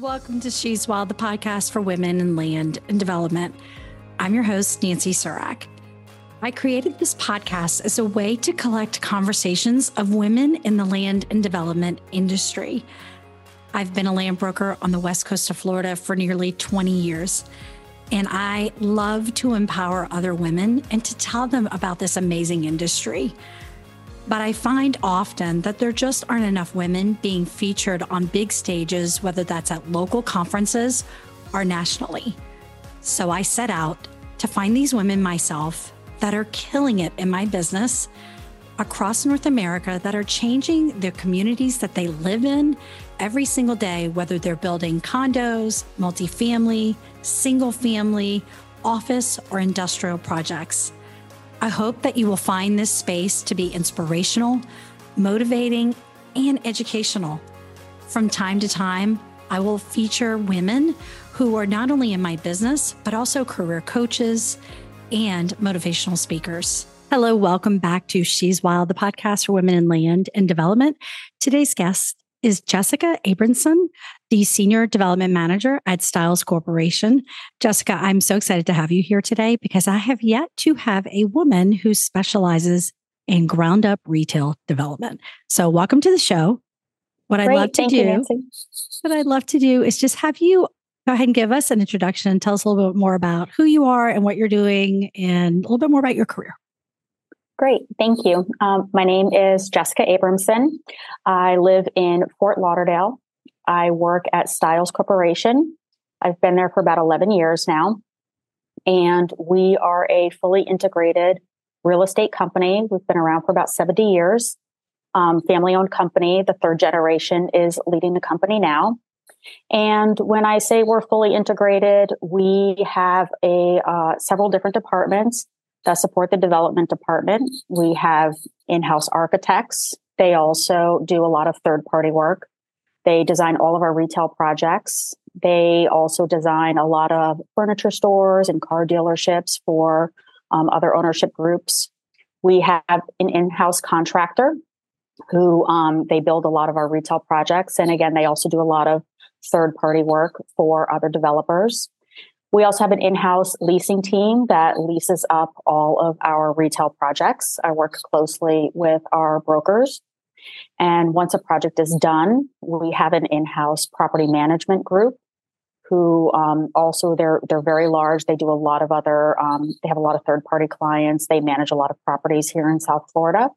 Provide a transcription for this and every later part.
Welcome to She's Wild, the podcast for women in land and development. I'm your host, Nancy Surak. I created this podcast as a way to collect conversations of women in the land and development industry. I've been a land broker on the west coast of Florida for nearly 20 years, and I love to empower other women and to tell them about this amazing industry. But I find often that there just aren't enough women being featured on big stages, whether that's at local conferences or nationally. So I set out to find these women myself that are killing it in my business across North America that are changing the communities that they live in every single day, whether they're building condos, multifamily, single family, office, or industrial projects. I hope that you will find this space to be inspirational, motivating, and educational. From time to time, I will feature women who are not only in my business, but also career coaches and motivational speakers. Hello, welcome back to She's Wild, the podcast for women in land and development. Today's guest is Jessica Abramson, the Senior Development Manager at Stiles Corporation. Jessica, I'm so excited to have you here today because I have yet to have a woman who specializes in ground up retail development. So, welcome to the show. What Great, I'd love to do, you, what I'd love to do is just have you go ahead and give us an introduction and tell us a little bit more about who you are and what you're doing and a little bit more about your career. Great, thank you. Um, my name is Jessica Abramson. I live in Fort Lauderdale. I work at Stiles Corporation. I've been there for about 11 years now. And we are a fully integrated real estate company. We've been around for about 70 years. Um, family owned company. The third generation is leading the company now. And when I say we're fully integrated, we have a uh, several different departments that support the development department. We have in-house architects. They also do a lot of third-party work. They design all of our retail projects. They also design a lot of furniture stores and car dealerships for um, other ownership groups. We have an in-house contractor who um, they build a lot of our retail projects, and again, they also do a lot of third-party work for other developers. We also have an in house leasing team that leases up all of our retail projects. I work closely with our brokers. And once a project is done, we have an in house property management group who um, also they're they're very large. They do a lot of other. Um, they have a lot of third party clients. They manage a lot of properties here in South Florida.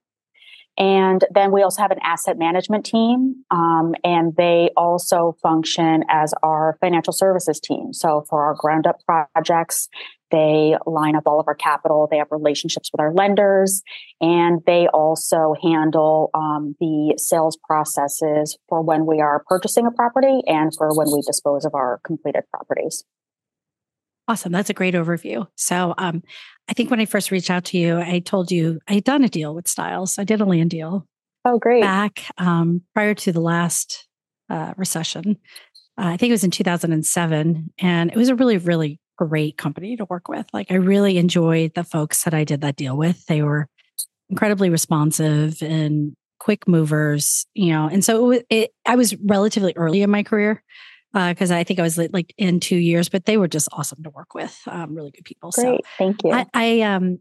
And then we also have an asset management team, um, and they also function as our financial services team. So for our ground up projects, they line up all of our capital. They have relationships with our lenders, and they also handle um, the sales processes for when we are purchasing a property and for when we dispose of our completed properties. Awesome. That's a great overview. So, um, I think when I first reached out to you, I told you I had done a deal with Stiles. I did a land deal. Oh, great. Back um, prior to the last uh, recession. Uh, I think it was in 2007. And it was a really, really great company to work with. Like, I really enjoyed the folks that I did that deal with. They were incredibly responsive and quick movers, you know. And so it, it I was relatively early in my career because uh, I think I was like in two years, but they were just awesome to work with. Um, really good people. Great, so thank you. I, I um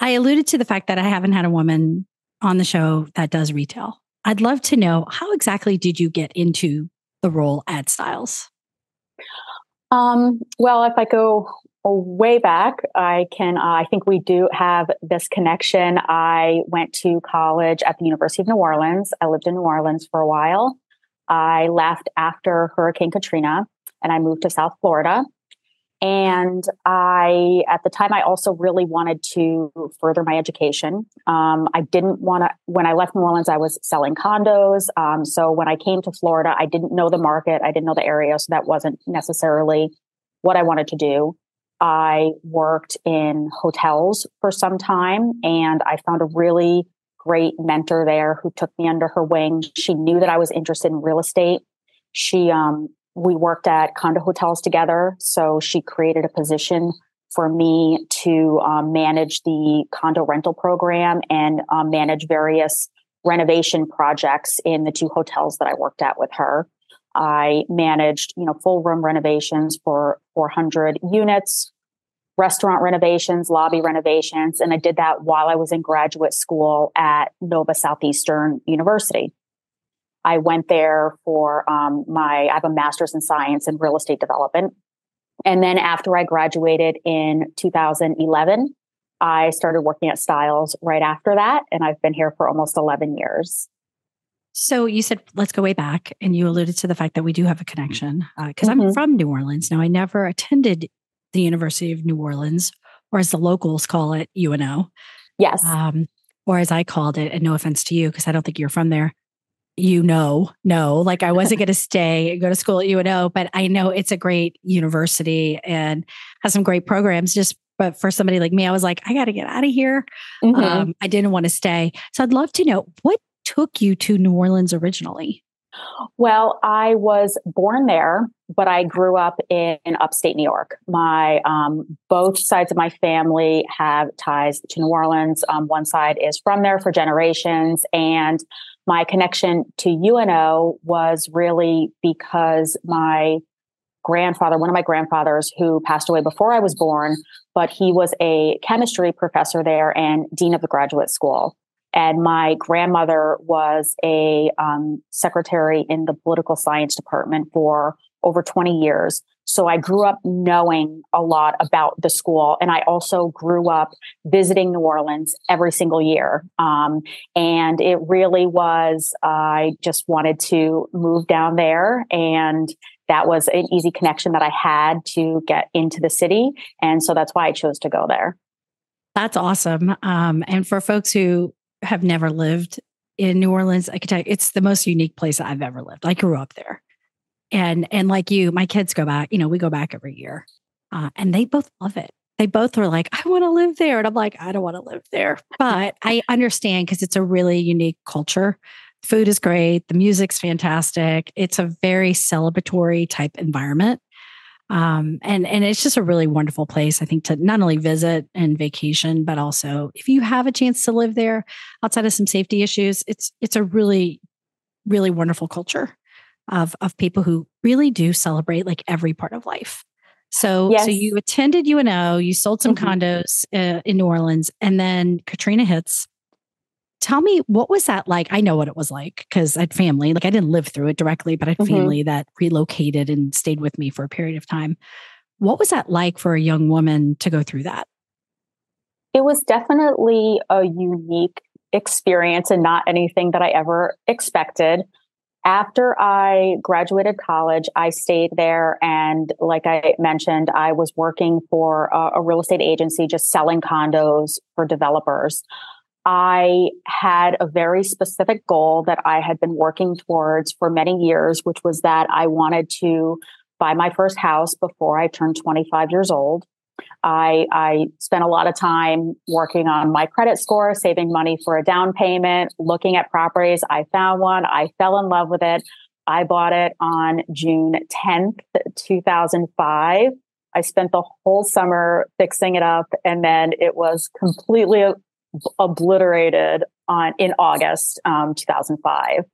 I alluded to the fact that I haven't had a woman on the show that does retail. I'd love to know how exactly did you get into the role at Stiles? Um, well, if I go way back, I can. Uh, I think we do have this connection. I went to college at the University of New Orleans. I lived in New Orleans for a while. I left after Hurricane Katrina and I moved to South Florida. And I, at the time, I also really wanted to further my education. Um, I didn't want to, when I left New Orleans, I was selling condos. Um, so when I came to Florida, I didn't know the market, I didn't know the area. So that wasn't necessarily what I wanted to do. I worked in hotels for some time and I found a really great mentor there who took me under her wing. She knew that I was interested in real estate. She, um, we worked at condo hotels together. So she created a position for me to um, manage the condo rental program and um, manage various renovation projects in the two hotels that I worked at with her. I managed, you know, full room renovations for 400 units, restaurant renovations, lobby renovations, and I did that while I was in graduate school at Nova Southeastern University. I went there for um, my, I have a master's in science and real estate development. And then after I graduated in 2011, I started working at Stiles right after that. And I've been here for almost 11 years. So you said, let's go way back. And you alluded to the fact that we do have a connection because uh, mm-hmm. I'm from New Orleans. Now, I never attended the University of New Orleans, or as the locals call it, UNO. Yes. Um, or as I called it, and no offense to you, because I don't think you're from there, you know, no, like I wasn't going to stay and go to school at UNO, but I know it's a great university and has some great programs. Just, but for somebody like me, I was like, I got to get out of here. Mm-hmm. Um, I didn't want to stay. So I'd love to know what took you to New Orleans originally. Well, I was born there, but I grew up in, in upstate New York. My um, both sides of my family have ties to New Orleans. Um, one side is from there for generations, and my connection to UNO was really because my grandfather, one of my grandfathers who passed away before I was born, but he was a chemistry professor there and dean of the graduate school. And my grandmother was a um, secretary in the political science department for over 20 years. So I grew up knowing a lot about the school. And I also grew up visiting New Orleans every single year. Um, and it really was, I just wanted to move down there. And that was an easy connection that I had to get into the city. And so that's why I chose to go there. That's awesome. Um, and for folks who have never lived in New Orleans, I can tell you it's the most unique place I've ever lived. I grew up there. And and like you, my kids go back, you know, we go back every year. Uh, and they both love it. They both are like, I want to live there. And I'm like, I don't want to live there. But I understand because it's a really unique culture. Food is great. The music's fantastic. It's a very celebratory type environment. Um, and and it's just a really wonderful place, I think, to not only visit and vacation, but also if you have a chance to live there outside of some safety issues, it's it's a really, really wonderful culture of of people who really do celebrate like every part of life. So yes. so you attended UNO, you sold some mm-hmm. condos uh, in New Orleans, and then Katrina hits tell me what was that like i know what it was like because i had family like i didn't live through it directly but i had mm-hmm. family that relocated and stayed with me for a period of time what was that like for a young woman to go through that it was definitely a unique experience and not anything that i ever expected after I graduated college, I stayed there. And like I mentioned, I was working for a, a, real estate agency, just selling condos for developers. I had a very specific goal that I had been working towards for many years, which was that I wanted to buy my first house before I turned 25 years old. I, I spent a lot of time working on my credit score, saving money for a down payment, looking at properties. I found one. I fell in love with it. I bought it on June 10th, 2005. I spent the whole summer fixing it up and then it was completely obliterated on in August um, 2005.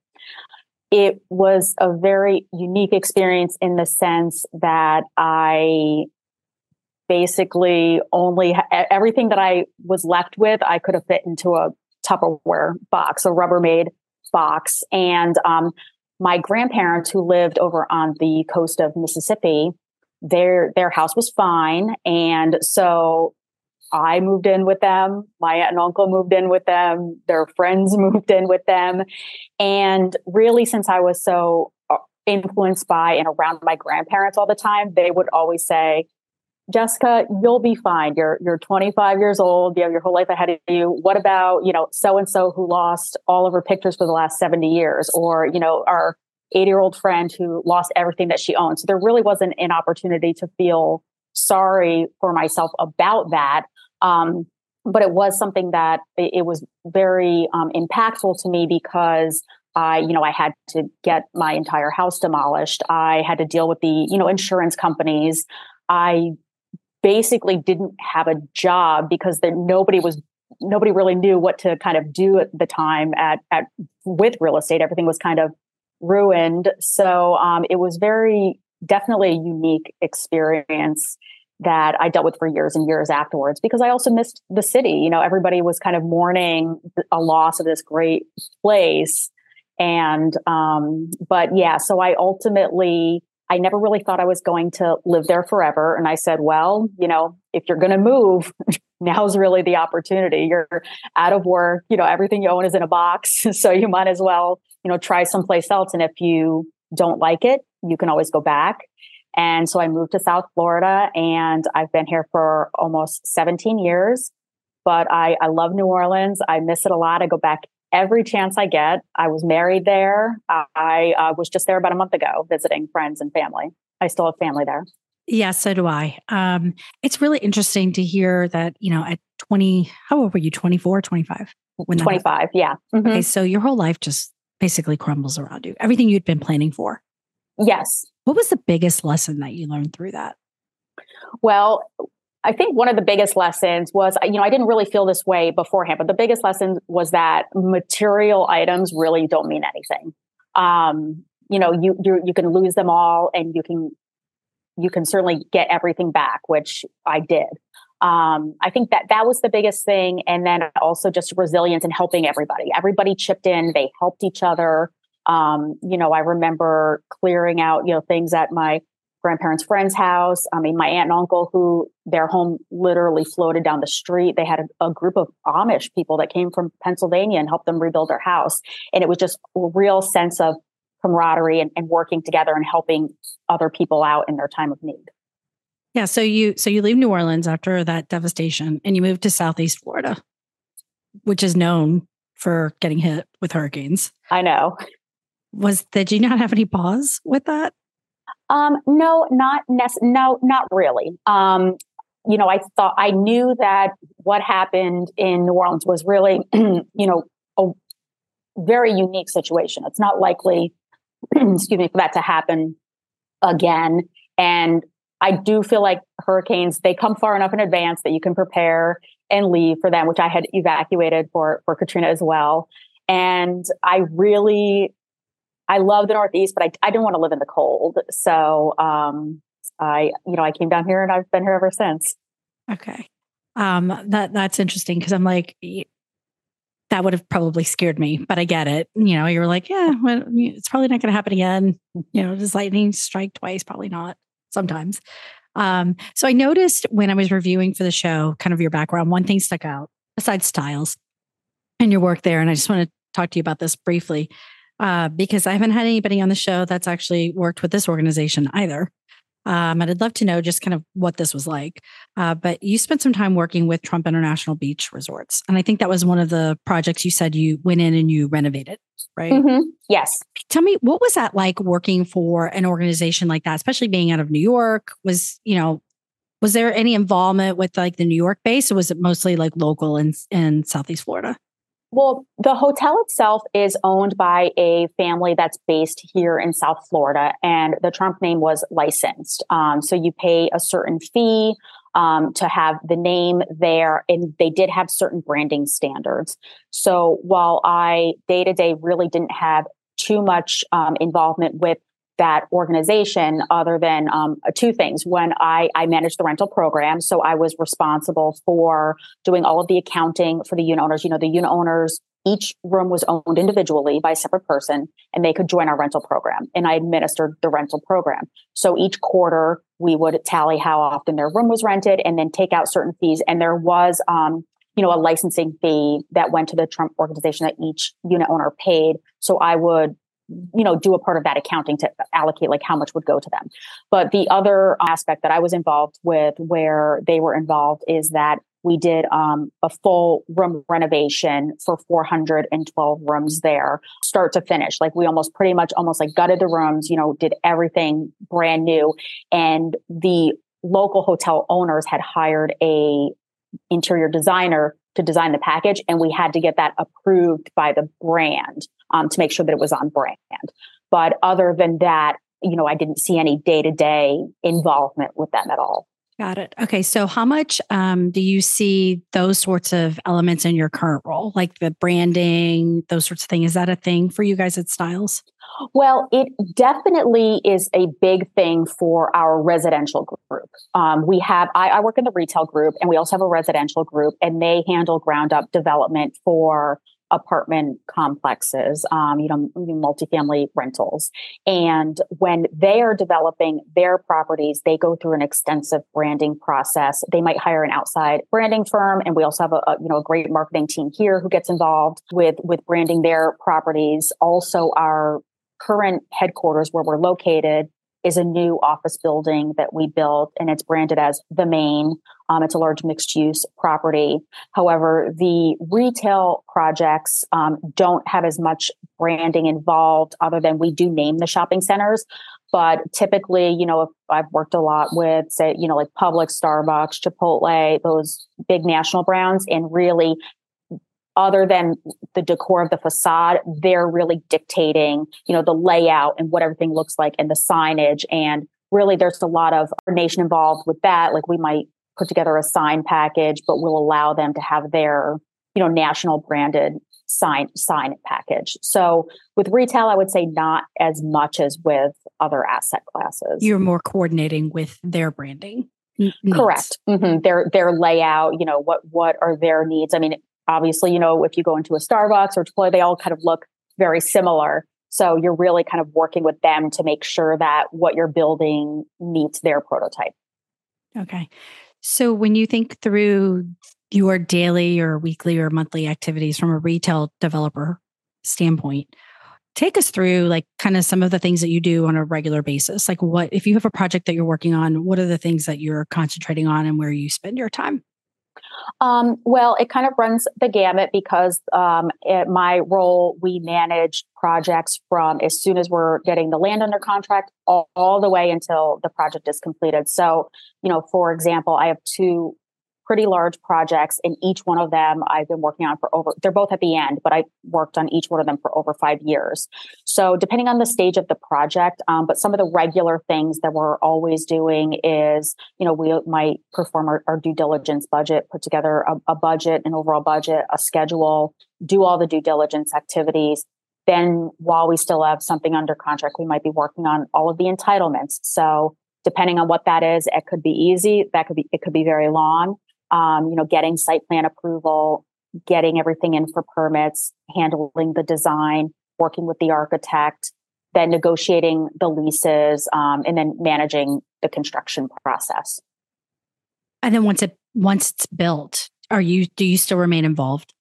It was a very unique experience in the sense that I basically only everything that I was left with, I could have fit into a Tupperware box, a Rubbermaid box, and um, my grandparents who lived over on the coast of Mississippi, their their house was fine, and so I moved in with them. My aunt and uncle moved in with them. Their friends moved in with them. And really, since I was so uh, influenced by and around my grandparents all the time, they would always say, Jessica, you'll be fine. You're you're 25 years old. You have your whole life ahead of you. What about, you know, so and so who lost all of her pictures for the last 70 years or, you know, our 80-year-old friend who lost everything that she owned. So there really wasn't an opportunity to feel sorry for myself about that. Um, but it was something that it, was very um, impactful to me because I, you know, I had to get my entire house demolished. I had to deal with the, you know, insurance companies. I basically didn't have a job because there, nobody was nobody really knew what to kind of do at the time at, at with real estate. Everything was kind of ruined. So um, it was very definitely a unique experience that I dealt with for years and years afterwards because I also missed the city. You know, everybody was kind of mourning a loss of this great place. And, um, but yeah, so I ultimately, I never really thought I was going to live there forever. And I said, well, you know, if you're going to move, now's really the opportunity. You're out of work, you know, everything you own is in a box. So you might as well, you know, try someplace else. And if you don't like it, you can always go back. And so I moved to South Florida and I've been here for almost 17 years. But I, I love New Orleans. I miss it a lot. I go back every chance I get. I was married there. I uh, was just there about a month ago visiting friends and family. I still have family there. Yeah, so do I. Um, it's really interesting to hear that, you know, at 20, how old were you? 24, 25? When 25, yeah. Mm-hmm. Okay, so your whole life just basically crumbles around you. Everything you'd been planning for. Yes. What was the biggest lesson that you learned through that? Well, I think one of the biggest lessons was, you know, I didn't really feel this way beforehand, but the biggest lesson was that material items really don't mean anything. Um, you know, you you can lose them all, and you can you can certainly get everything back, which I did. Um, I think that that was the biggest thing, and then also just resilience and helping everybody. Everybody chipped in; they helped each other. Um, you know, I remember clearing out, you know, things at my grandparents' friend's house. I mean, my aunt and uncle, who their home literally floated down the street. They had a, a, group of Amish people that came from Pennsylvania and helped them rebuild their house. And it was just a real sense of camaraderie and, and working together and helping other people out in their time of need. Yeah. So you so you leave New Orleans after that devastation and you move to Southeast Florida, which is known for getting hit with hurricanes. I know was did you not have any pause with that? Um, no, not nec- no, not really. Um, you know, I thought I knew that what happened in New Orleans was really, you know, a very unique situation. It's not likely, excuse me, for that to happen again. And I do feel like hurricanes, they come far enough in advance that you can prepare and leave for them, which I had evacuated for, for Katrina as well. And I really I love the Northeast, but I, I didn't want to live in the cold. So um, I, you know, I came down here and I've been here ever since. Okay. Um, that that's interesting because I'm like, that would have probably scared me, but I get it. You know, you're like, yeah, well, it's probably not going to happen again. You know, does lightning strike twice? Probably not. Sometimes. Um, so I noticed when I was reviewing for the show, kind of your background, one thing stuck out besides Stiles and your work there, and I just want to talk to you about this briefly uh, because I haven't had anybody on the show that's actually worked with this organization either. Um, and I'd love to know just kind of what this was like. Uh, but you spent some time working with Trump International Beach Resorts. And I think that was one of the projects you said you went in and you renovated, right? Mm-hmm. Yes. Tell me, what was that like working for an organization like that, especially being out of New York? Was, you know, was there any involvement with like the New York base or was it mostly like local in, in Southeast Florida? Well, the hotel itself is owned by a family that's based here in South Florida, and the Trump name was licensed. Um, so you pay a certain fee um, to have the name there, and they did have certain branding standards. So while I day to day really didn't have too much um, involvement with that organization other than um, two things. When I, I managed the rental program, so I was responsible for doing all of the accounting for the unit owners. You know, the unit owners, each room was owned individually by a separate person and they could join our rental program. And I administered the rental program. So each quarter we would tally how often their room was rented and then take out certain fees. And there was, um, you know, a licensing fee that went to the Trump organization that each unit owner paid. So I would you know do a part of that accounting to allocate like how much would go to them. But the other aspect that i was involved with where they were involved is that we did um, a full room renovation for 412 rooms there start to finish. Like we almost pretty much almost like gutted the rooms you know did everything brand new. And the local hotel owners had hired a interior designer to design the package and we had to get that approved by the brand um, to make sure that it was on brand. But other than that, you know, I didn't see any day to day involvement with them at all. Got it. Okay. So, how much um, do you see those sorts of elements in your current role, like the branding, those sorts of things? Is that a thing for you guys at Stiles? Well, it definitely is a big thing for our residential group. Um, we have, I, I work in the retail group, and we also have a residential group, and they handle ground up development for apartment complexes, um, you know, multifamily rentals. And when they are developing their properties, they go through an extensive branding process. They might hire an outside branding firm, and we also have a, a you know a great marketing team here who gets involved with with branding their properties. Also, our current headquarters where we're located is a new office building that we built and it's branded as the main. Um, it's a large mixed use property. However the retail projects um, don't have as much branding involved other than we do name the shopping centers. But typically you know if i've worked a lot with say you know like Publix starbucks chipotle those big national brands and really other than the decor of the facade, they're really dictating, you know, the layout and what everything looks like and the signage. And really there's a lot of coordination involved with that. Like we might put together a sign package, but we'll allow them to have their, you know, national branded sign sign package. So with retail, I would say not as much as with other asset classes. You're more coordinating with their branding. Needs. Correct. Mm-hmm. Their their layout. You know what what are their needs? I mean, obviously, you know, if you go into a Starbucks or Chipotle, they all kind of look very similar. So you're really kind of working with them to make sure that what you're building meets their prototype. Okay. So when you think through your daily or weekly or monthly activities from a retail developer standpoint, take us through like kind of some of the things that you do on a regular basis. Like what if you have a project that you're working on, what are the things that you're concentrating on and where you spend your time? Um, well, it kind of runs the gamut because um, at my role, we manage projects from as soon as we're getting the land under contract all, all the way until the project is completed. So, you know, for example, I have two pretty large projects and each one of them I've been working on for over they're both at the end but I worked on each one of them for over five years. So depending on the stage of the project um, but some of the regular things that we're always doing is you know we might perform our, our due diligence budget put together a, a budget an overall budget a schedule do all the due diligence activities. Then while we still have something under contract we might be working on all of the entitlements. So depending on what that is it could be easy that could be it could be very long um, you know, getting site plan approval, getting everything in for permits, handling the design, working with the architect, then negotiating the leases, um, and then managing the construction process. And then once it once it's built, are you do you still remain involved,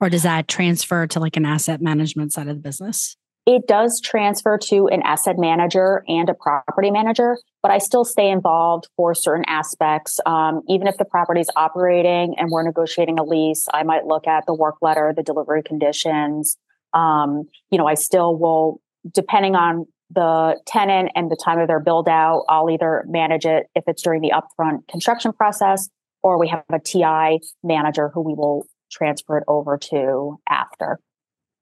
or does that transfer to like an asset management side of the business? It does transfer to an asset manager and a property manager, but I still stay involved for certain aspects. Um, even if the property is operating and we're negotiating a lease, I might look at the work letter, the delivery conditions. Um, you know, I still will, depending on the tenant and the time of their build out, I'll either manage it if it's during the upfront construction process, or we have a TI manager who we will transfer it over to after.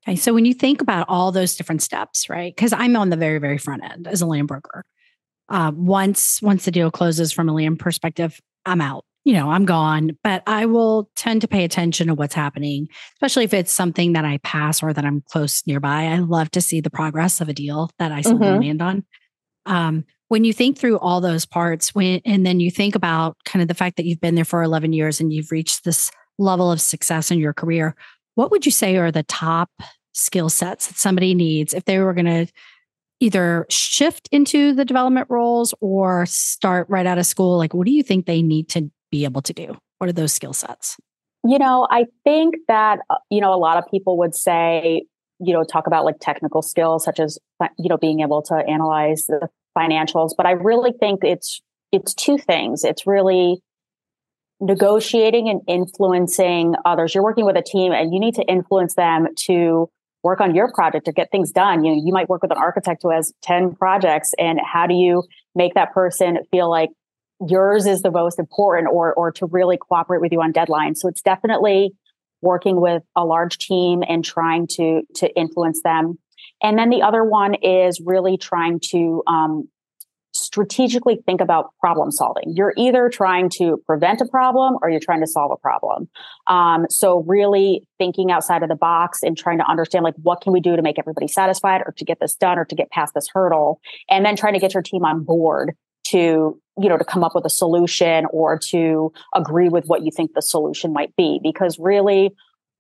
Okay. So when you think about all those different steps, right? Because I'm on the very, very front end as a land broker. Uh, once once the deal closes from a land perspective, I'm out. You know, I'm gone. But I will tend to pay attention to what's happening, especially if it's something that I pass or that I'm close nearby. I love to see the progress of a deal that I sold mm-hmm. land on. Um, when you think through all those parts, when and then you think about kind of the fact that you've been there for 11 years and you've reached this level of success in your career, what would you say are the top skill sets that somebody needs if they were going to either shift into the development roles or start right out of school? Like, what do you think they need to be able to do? What are those skill sets? You know, I think that, uh, you know, a lot of people would say, you know, talk about like technical skills such as, you know, being able to analyze the financials. But I really think it's, it's two things. It's really negotiating and influencing others. You're working with a team and you need to influence them to work on your project or get things done. You know, you might work with an architect who has 10 projects and how do you make that person feel like yours is the most important or or to really cooperate with you on deadlines. So it's definitely working with a large team and trying to to influence them. And then the other one is really trying to um, strategically think about problem solving. You're either trying to prevent a problem or you're trying to solve a problem. Um, so really thinking outside of the box and trying to understand like what can we do to make everybody satisfied or to get this done or to get past this hurdle, and then trying to get your team on board to you know to come up with a solution or to agree with what you think the solution might be because really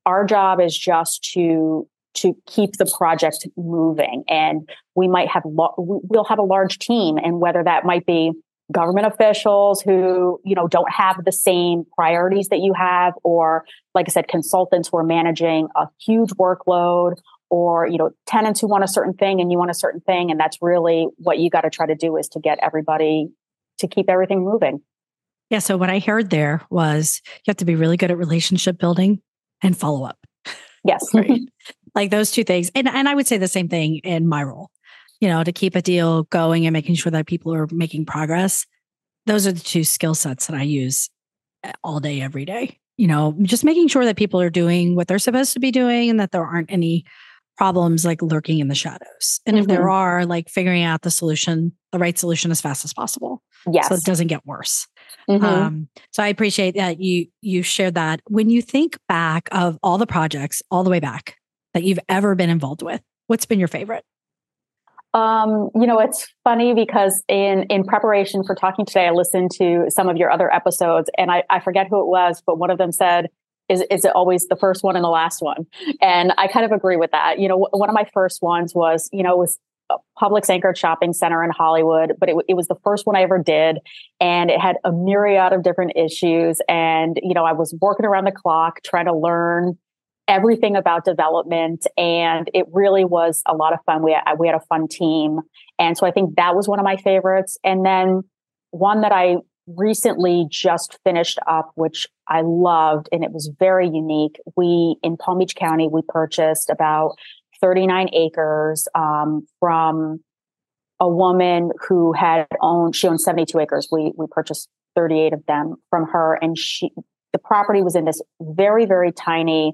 our job is just to to keep the project moving. And we might have, we'll have a large team and whether that might be government officials who, you know, don't have the same priorities that you have, or like I said, consultants who are managing a huge workload or, you know, tenants who want a certain thing and you want a certain thing. And that's really what you got to try to do is to get everybody to keep everything moving. Yeah. So what I heard there was you have to be really good at relationship building and follow up. Yes. Right. Like those two things. And and I would say the same thing in my role. You know, to keep a deal going and making sure that people are making progress. Those are the two skill sets that I use eh, all day every day. You know, just making sure that people are doing what they're supposed to be doing and that there aren't any problems like lurking in the shadows. And mm-hmm. if there mm-hmm. are, like figuring out the solution, the right solution as fast as possible. Yes. So it doesn't get worse. Mm-hmm. Um, so I appreciate that you you shared that. When you think back of all the projects all the way back that you've ever been involved with, what's been your favorite? Um, you know, it's funny because in in preparation for talking today, I listened to some of your other episodes, and I, I forget who it was, but one of them said, "Is is it always the first one and the last one?" And I kind of agree with that. You know, one of my first ones was, you know, was Publix anchored shopping center in Hollywood, but it, it, was the first one I ever did. And it had a myriad of different issues. And, you know, I was working around the clock trying to learn everything about development. And it really was a lot of fun. We had, we had a fun team. And so I think that was one of my favorites. And then one that I recently just finished up, which I loved, and it was very unique. We in Palm Beach County, we purchased about 39 acres um, from a woman who had owned she owned 72 acres we we purchased 38 of them from her and she the property was in this very very tiny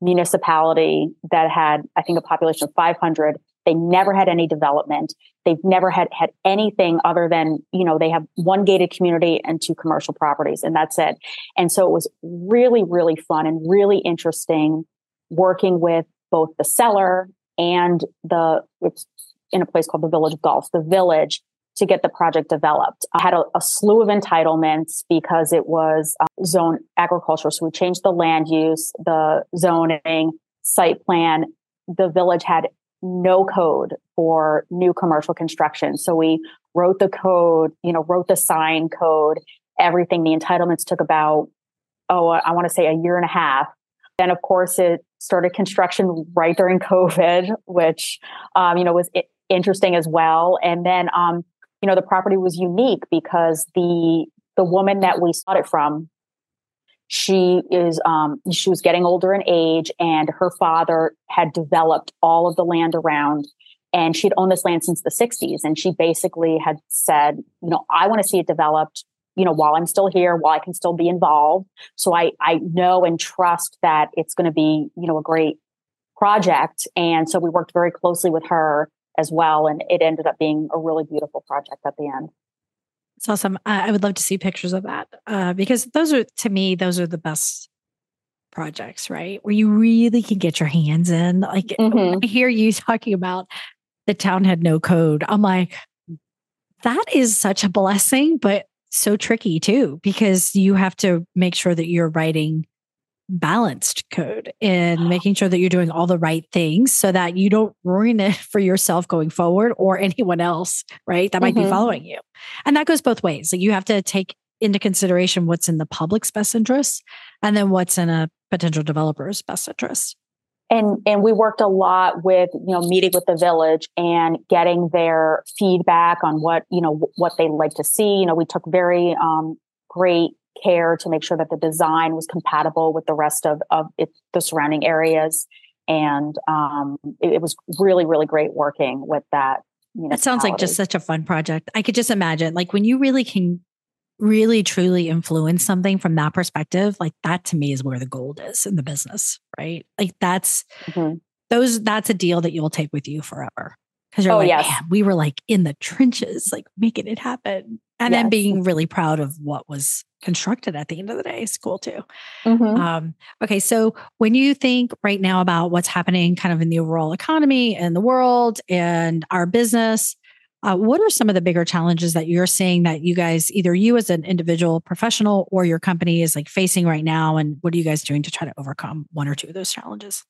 municipality that had i think a population of 500 they never had any development. They've never had had anything other than you know they have one gated community and two commercial properties and that's it. And so it was really really fun and really interesting working with both the seller and the it's in a place called the Village of Golf, the village to get the project developed. I had a, a slew of entitlements because it was uh, zone agriculture. So we changed the land use, the zoning, site plan. The village had no code for new commercial construction. So we wrote the code, you know, wrote the sign code, everything. The entitlements took about, oh, I want to say a year and a half. Then, of course, it started construction right during COVID, which, um, you know, was interesting as well. And then, um, you know, the property was unique because the, the woman that we bought it from, she is, um, she was getting older in age and her father had developed all of the land around and she'd owned this land since the 60s and she basically had said you know i want to see it developed you know, while I'm still here, while I can still be involved. So I, I know and trust that it's going to be, you know, a great project. And so we worked very closely with her as well. And it ended up being a really beautiful project at the end. It's awesome. I would love to see pictures of that uh, because those are, to me, those are the best projects, right? Where you really can get your hands in. Like, mm-hmm. I hear you talking about the town had no code. I'm like, that is such a blessing, but so tricky too, because you have to make sure that you're writing balanced code and making sure that you're doing all the right things so that you don't ruin it for yourself going forward or anyone else, right? That might mm-hmm. be following you. And that goes both ways. Like you have to take into consideration what's in the public's best interest and then what's in a potential developer's best interest and and we worked a lot with you know meeting with the village and getting their feedback on what you know what they like to see you know we took very um, great care to make sure that the design was compatible with the rest of of it, the surrounding areas and um, it, it, was really really great working with that that sounds like just such a fun project i could just imagine like when you really can really truly influence something from that perspective, like that to me is where the gold is in the business, right? Like that's mm-hmm. those that's a deal that you'll take with you forever. because you're Oh, like, yes. man, we were like in the trenches, like making it happen. And then being really proud of what was constructed at the end of the day is cool too. Mhm. Um, okay, so when you think right now about what's happening kind of in the overall economy and the world and our business, uh, what are some of the bigger challenges that you're seeing that you guys, either you as an individual professional or your company is like facing right now? And what are you guys doing to try to overcome one or two of those challenges?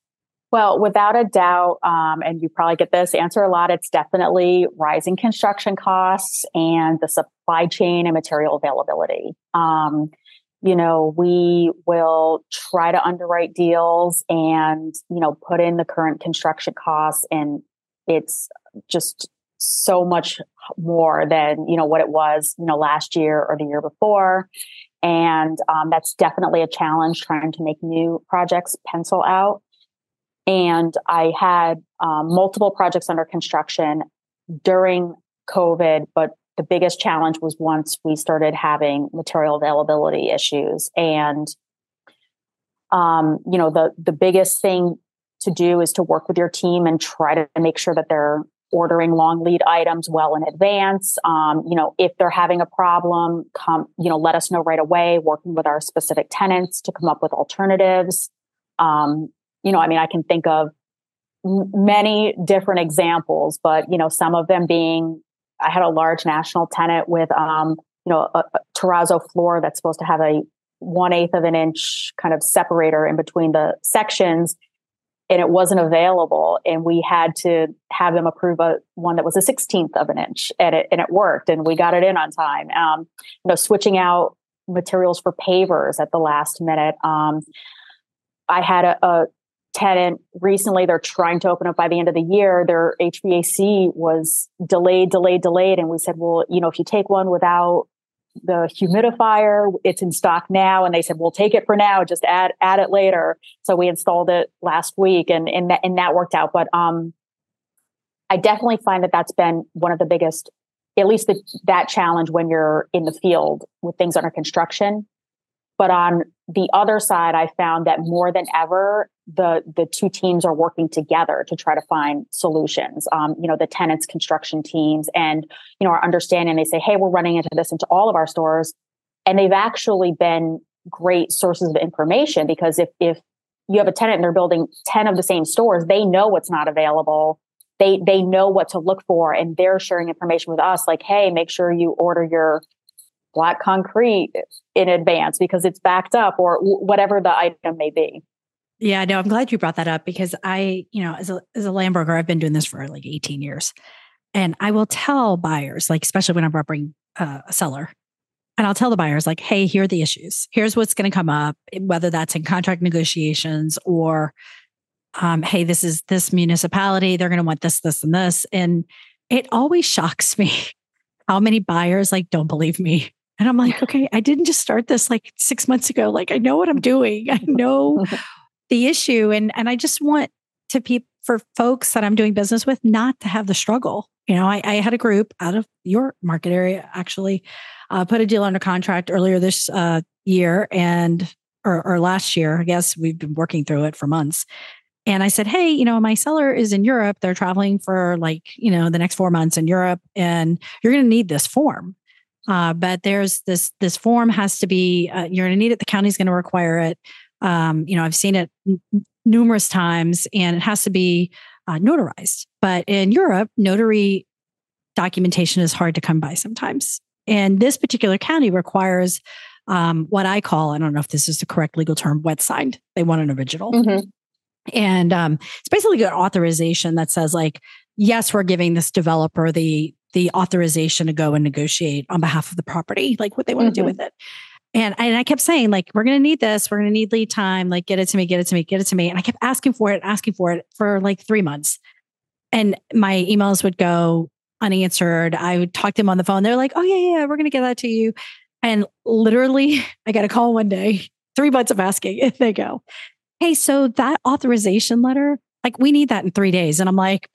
Well, without a doubt, um, and you probably get this answer a lot, it's definitely rising construction costs and the supply chain and material availability. Um, you know, we will try to underwrite deals and, you know, put in the current construction costs, and it's just so much more than, you know, what it was, you know, last year or the year before. And um, that's definitely a challenge trying to make new projects pencil out and I had um, multiple projects under construction during COVID, but the biggest challenge was once we started having material availability issues. And um, you know, the the biggest thing to do is to work with your team and try to make sure that they're ordering long lead items well in advance. Um, you know, if they're having a problem, come, you know, let us know right away, working with our specific tenants to come up with alternatives. Um, you know, I mean, I can think of many different examples, but you know, some of them being, I had a large national tenant with, um, you know, a, a terrazzo floor that's supposed to have a one eighth of an inch kind of separator in between the sections, and it wasn't available, and we had to have them approve a one that was a sixteenth of an inch, and it and it worked, and we got it in on time. Um, you know, switching out materials for pavers at the last minute. Um, I had a, a tenant recently they're trying to open up by the end of the year their hvac was delayed delayed delayed. And we said well you know if you take one without the humidifier it's in stock now. And they said we'll take it for now just add add it later. So we installed it last week and and that, and that worked out. But um i definitely find that that's been one of the biggest at least the, that challenge when you're in the field with things under construction but on the other side i found that more than ever the the two teams are working together to try to find solutions. Um, you know the tenants construction teams and you know our understanding they say hey we're running into this into all of our stores. And they've actually been great sources of information because if if you have a tenant and they're building 10 of the same stores they know what's not available. They they know what to look for and they're sharing information with us like hey make sure you order your black concrete in advance because it's backed up or whatever the item may be Yeah, no, I'm glad you brought that up because I, you know, as a as a land broker, I've been doing this for like 18 years, and I will tell buyers, like especially when I'm representing uh, a seller, and I'll tell the buyers, like, hey, here are the issues. Here's what's going to come up, whether that's in contract negotiations or, um, hey, this is this municipality, they're going to want this, this, and this, and it always shocks me how many buyers like don't believe me. And I'm like, okay, I didn't just start this like six months ago. Like, I know what I'm doing. I know the issue and and i just want to pe- for folks that i'm doing business with not to have the struggle you know i, I had a group out of your market area actually uh, put a deal under contract earlier this uh, year and or, or last year i guess we've been working through it for months and i said hey you know my seller is in europe they're traveling for like you know the next four months in europe and you're going to need this form uh, but there's this this form has to be uh, you're going to need it the county's going to require it um, you know, I've seen it n- numerous times and it has to be uh, notarized. But in Europe, notary documentation is hard to come by sometimes. And this particular county requires um, what I call, I don't know if this is the correct legal term, wet signed. They want an original. Mhm. And um, it's basically an authorization that says, like, yes, we're giving this developer the the authorization to go and negotiate on behalf of the property, like what they want to do Mhm. with it. And, and I kept saying, like, we're going to need this. We're going to need lead time. Like, get it to me, get it to me, get it to me. And I kept asking for it, asking for it for like three months. And my emails would go unanswered. I would talk to them on the phone. They're like, oh, yeah, yeah, we're going to get that to you. And literally, I got a call one day, three months of asking, and they go, hey, so that authorization letter, like, we need that in three days. And I'm like,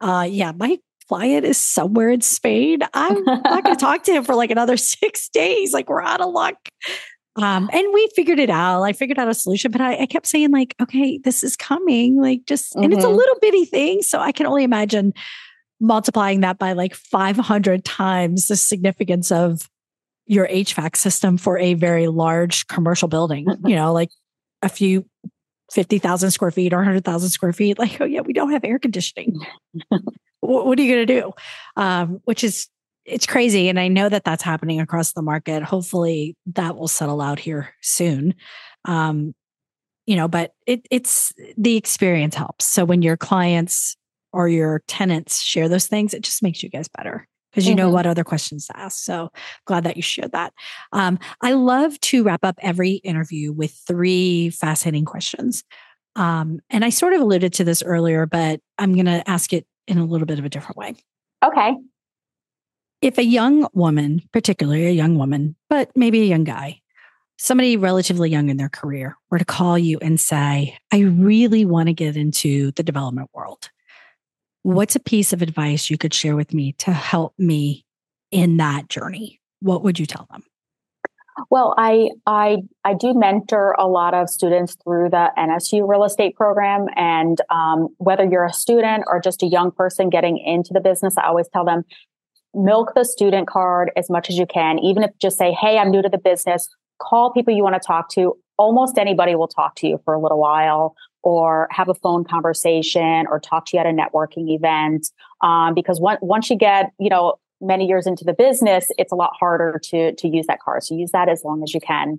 uh, yeah, my client is somewhere in Spain. I'm not going to talk to him for like another six days. Like we're out of luck. Um, and we figured it out. I figured out a solution, but I, I kept saying like, okay, this is coming. Like just, and it's a Mhm. little bitty thing. So I can only imagine multiplying that by like 500 times the significance of your HVAC system for a very large commercial building, you know, like a few 50,000 square feet or 100,000 square feet. Like, oh, yeah, we don't have air conditioning. what, what, are you going to do? Um, which is, it's crazy. And I know that that's happening across the market. Hopefully that will settle out here soon. Um, you know, but it, it's the experience helps. So when your clients or your tenants share those things, it just makes you guys better because you mm-hmm. know what other questions to ask. So glad that you shared that. Um, I love to wrap up every interview with three fascinating questions. Um, and I sort of alluded to this earlier, but I'm going to ask it in a little bit of a different way. Okay. If a young woman, particularly a young woman, but maybe a young guy, somebody relatively young in their career were to call you and say, I really want to get into the development world what's a piece of advice you could share with me to help me in that journey? What would you tell them? Well, I I I do mentor a lot of students through the NSU real estate program, and um, whether you're a student or just a young person getting into the business, I always tell them milk the student card as much as you can. Even if just say, "Hey, I'm new to the business," call people you want to talk to. Almost anybody will talk to you for a little while or have a phone conversation or talk to you at a networking event. Um, because one, once you get, you know, many years into the business, it's a lot harder to, to use that card. So use that as long as you can.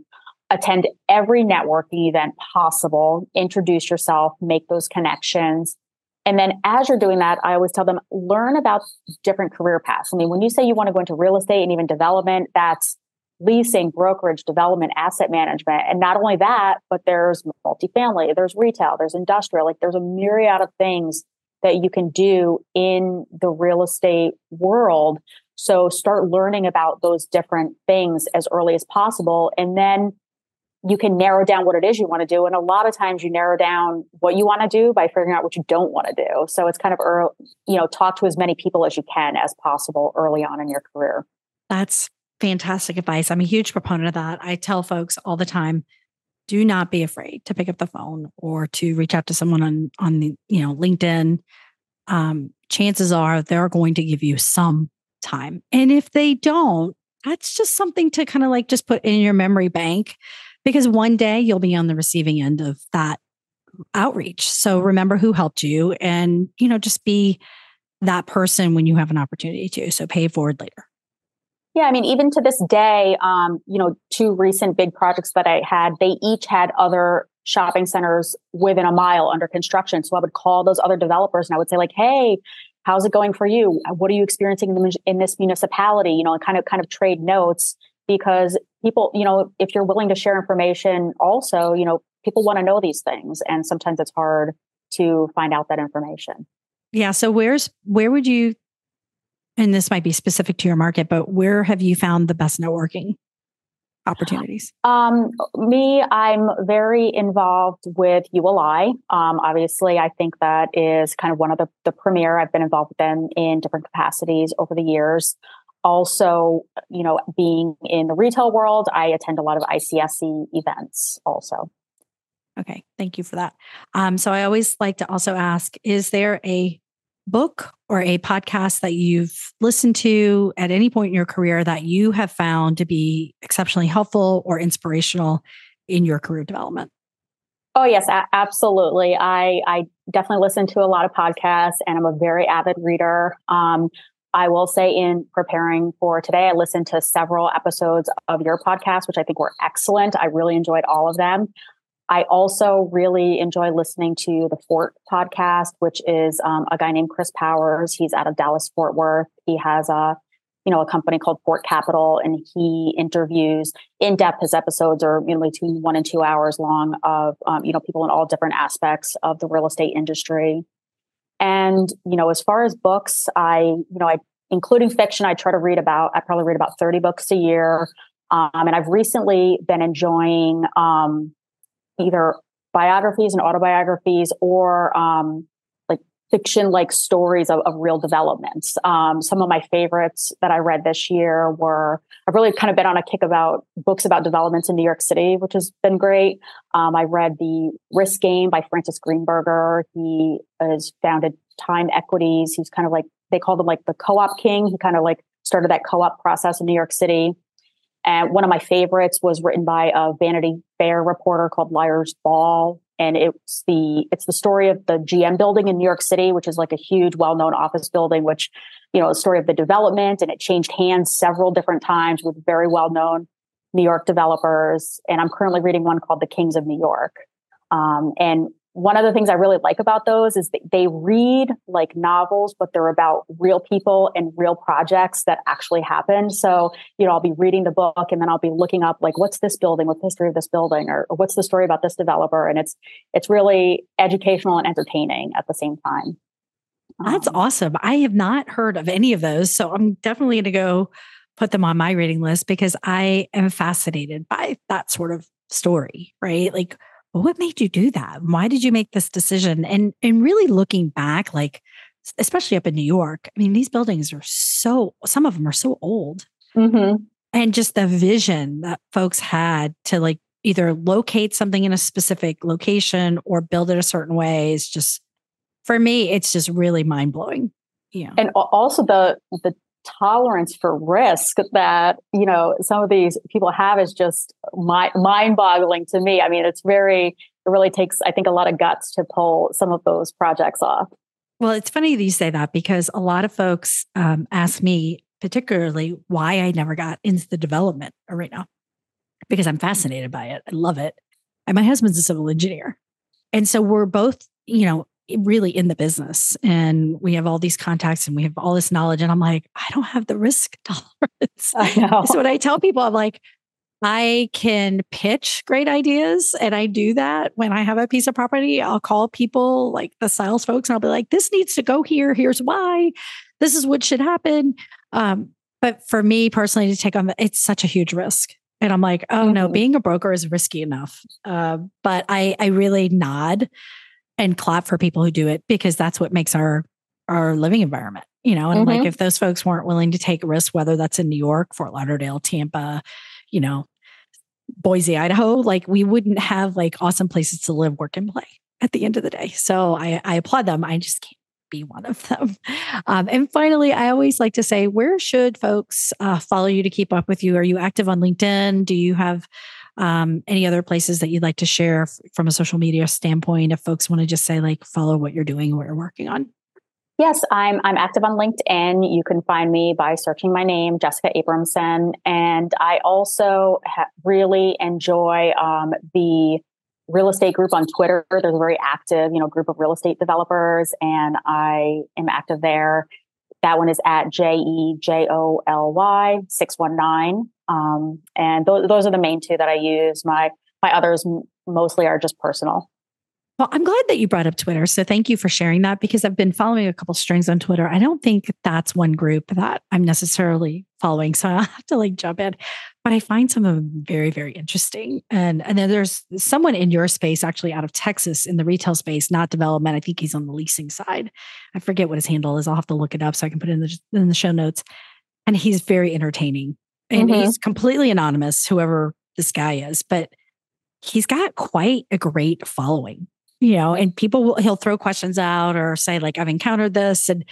Attend every networking event possible, introduce yourself, make those connections. And then as you're doing that, I always tell them learn about different career paths. I mean, when you say you want to go into real estate and even development, that's leasing, brokerage, development, asset management. And not only that, but there's multifamily, there's retail, there's industrial, like there's a myriad of things that you can do in the real estate world. So start learning about those different things as early as possible. And then you can narrow down what it is you want to do. And a lot of times you narrow down what you want to do by figuring out what you don't want to do. So it's kind of, early, you know, talk to as many people as you can as possible early on in your career. That's fantastic advice. I'm a huge proponent of that. I tell folks all the time, do not be afraid to pick up the phone or to reach out to someone on on the, you know, LinkedIn. Um, chances are they're going to give you some time. And if they don't, that's just something to kind of like just put in your memory bank because one day you'll be on the receiving end of that outreach. So remember who helped you and, you know, just be that person when you have an opportunity to. So pay forward later. Yeah, I mean, even to this day, um, you know, two recent big projects that I had, they each had other shopping centers within a mile under construction. So I would call those other developers and I would say, like, hey, how's it going for you? What are you experiencing in, this municipality? You know, kind of kind of trade notes because people, you know, if you're willing to share information, also, you know, people want to know these things, and sometimes it's hard to find out that information. Yeah. So where's where would you and this might be specific to your market, but where have you found the best networking opportunities? Um, me, I'm very involved with ULI. Um, obviously, I think that is kind of one of the, the premier. I've been involved with them in different capacities over the years. Also, you know, being in the retail world, I attend a lot of ICSC events also. Okay, thank you for that. Um, so I always like to also ask is there a book or a podcast that you've listened to at any point in your career that you have found to be exceptionally helpful or inspirational in your career development? Oh yes, a- absolutely. I I definitely listen to a lot of podcasts, and I'm a very avid reader. Um, I will say, in preparing for today, I listened to several episodes of your podcast, which I think were excellent. I really enjoyed all of them. I also really enjoy listening to the Fort podcast, which is um, a guy named Chris Powers. He's out of Dallas Fort Worth. He has a you know a company called Fort Capital, and he interviews in depth. His episodes are you know between one and two hours long of um, you know people in all different aspects of the real estate industry. And you know, as far as books, I you know I including fiction, I try to read about I probably read about thirty books a year. Um, and I've recently been enjoying um, either biographies and autobiographies or um, like fiction like stories of, of real developments. Um, some of my favorites that I read this year were I've really kind of been on a kick about books about developments in New York City, which has been great. Um, I read The Risk Game by Francis Greenburger. He has founded Time Equities. He's kind of like they called him like the co-op king. He kind of like started that co-op process in New York City. And one of my favorites was written by a Vanity Fair reporter called Liar's Ball. And it's the it's the story of the GM building in New York City, which is like a huge, well-known office building, which, you know, a story of the development and it changed hands several different times with very well-known New York developers. And I'm currently reading one called The Kings of New York. Um, and one of the things I really like about those is they read like novels, but they're about real people and real projects that actually happened. So, you know, I'll be reading the book and then I'll be looking up like what's this building, what's the history of this building, or, or what's the story about this developer. And it's it's really educational and entertaining at the same time. That's um, awesome. I have not heard of any of those. So I'm definitely going to go put them on my reading list because I am fascinated by that sort of story, right? Like well, what made you do that? Why did you make this decision? And and really looking back, like especially up in New York, I mean, these buildings are so some of them are so old. Mm-hmm. And just the vision that folks had to like either locate something in a specific location or build it a certain way is just for me, it's just really mind blowing. Yeah. And also the the tolerance for risk that you know some of these people have is just mind boggling to me. I mean it's very it really takes i think a lot of guts to pull some of those projects off. Well it's funny that you say that because a lot of folks um, ask me particularly why i never got into the development arena because i'm fascinated by it. I love it. And my husband's a civil engineer. And so we're both you know really in the business and we have all these contacts and we have all this knowledge. And I'm like, I don't have the risk tolerance. I know. So when I tell people, I'm like, I can pitch great ideas and I do that when I have a piece of property. I'll call people like the sales folks and I'll be like, this needs to go here. Here's why. This is what should happen. Um, but for me personally to take on the, it's such a huge risk. And I'm like, oh mm-hmm. no, being a broker is risky enough. Uh, but I, I really nod and clap for people who do it because that's what makes our our living environment you know and mm-hmm. like if those folks weren't willing to take a risk whether that's in new york fort lauderdale tampa you know boise idaho like we wouldn't have like awesome places to live work and play at the end of the day. So i i applaud them. I just can't be one of them. Um, and finally i always like to say where should folks uh, follow you to keep up with you? Are you active on linkedin? Do you have um, any other places that you'd like to share from a social media standpoint if folks want to just say like follow what you're doing what you're working on? Yes i'm i'm active on linkedin. You can find me by searching my name jessica abramson and i also ha- really enjoy um, the real estate group on twitter. There's a very active you know group of real estate developers and i am active there that one is at J E J O L Y 619. Um, and th- those are the main two that I use. My my others m- mostly are just personal. Well, I'm glad that you brought up Twitter. So thank you for sharing that because I've been following a couple strings on Twitter. I don't think that's one group that I'm necessarily following. So I'll have to like jump in. But I find some of them very, very interesting. And and then there's someone in your space actually out of Texas in the retail space, not development. I think he's on the leasing side. I forget what his handle is. I'll have to look it up so I can put it in the in the show notes. And he's very entertaining. And mm-hmm. he's completely anonymous, whoever this guy is, but he's got quite a great following you know, and people will, he'll throw questions out or say, like, I've encountered this. And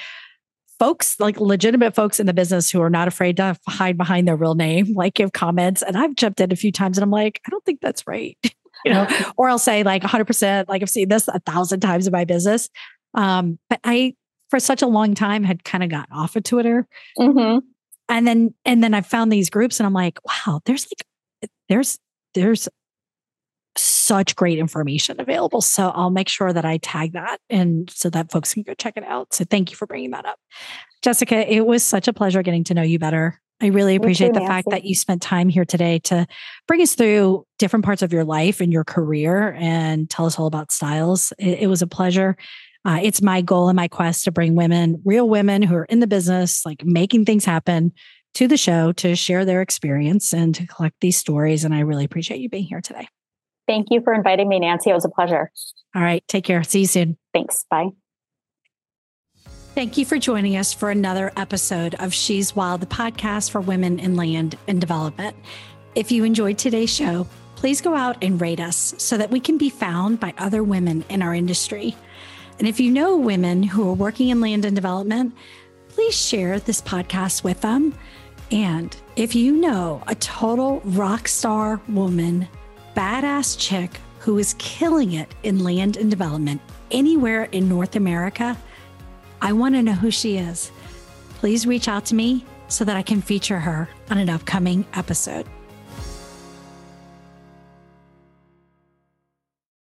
folks, like legitimate folks in the business who are not afraid to hide behind their real name, like give comments. And I've jumped in a few times and I'm like, I don't think that's right. you know, or I'll say like 100%, like I've seen this a thousand times in my business. Um, but I, for such a long time, had kind of gotten off of Twitter. Mm-hmm. And then, and then I found these groups and I'm like, wow, there's like, there's, there's such great information available. So I'll make sure that I tag that and so that folks can go check it out. So thank you for bringing that up. Jessica, it was such a pleasure getting to know you better. I really appreciate too, the Nancy. fact that you spent time here today to bring us through different parts of your life and your career and tell us all about Stiles. It, it was a pleasure. Uh, it's my goal and my quest to bring women, real women who are in the business, like making things happen, to the show to share their experience and to collect these stories. And I really appreciate you being here today. Thank you for inviting me, Nancy. It was a pleasure. All right. Take care. See you soon. Thanks. Bye. Thank you for joining us for another episode of She's Wild, the podcast for women in land and development. If you enjoyed today's show, please go out and rate us so that we can be found by other women in our industry. And if you know women who are working in land and development, please share this podcast with them. And if you know a total rock star woman, badass chick who is killing it in land and development anywhere in North America, I want to know who she is. Please reach out to me so that I can feature her on an upcoming episode.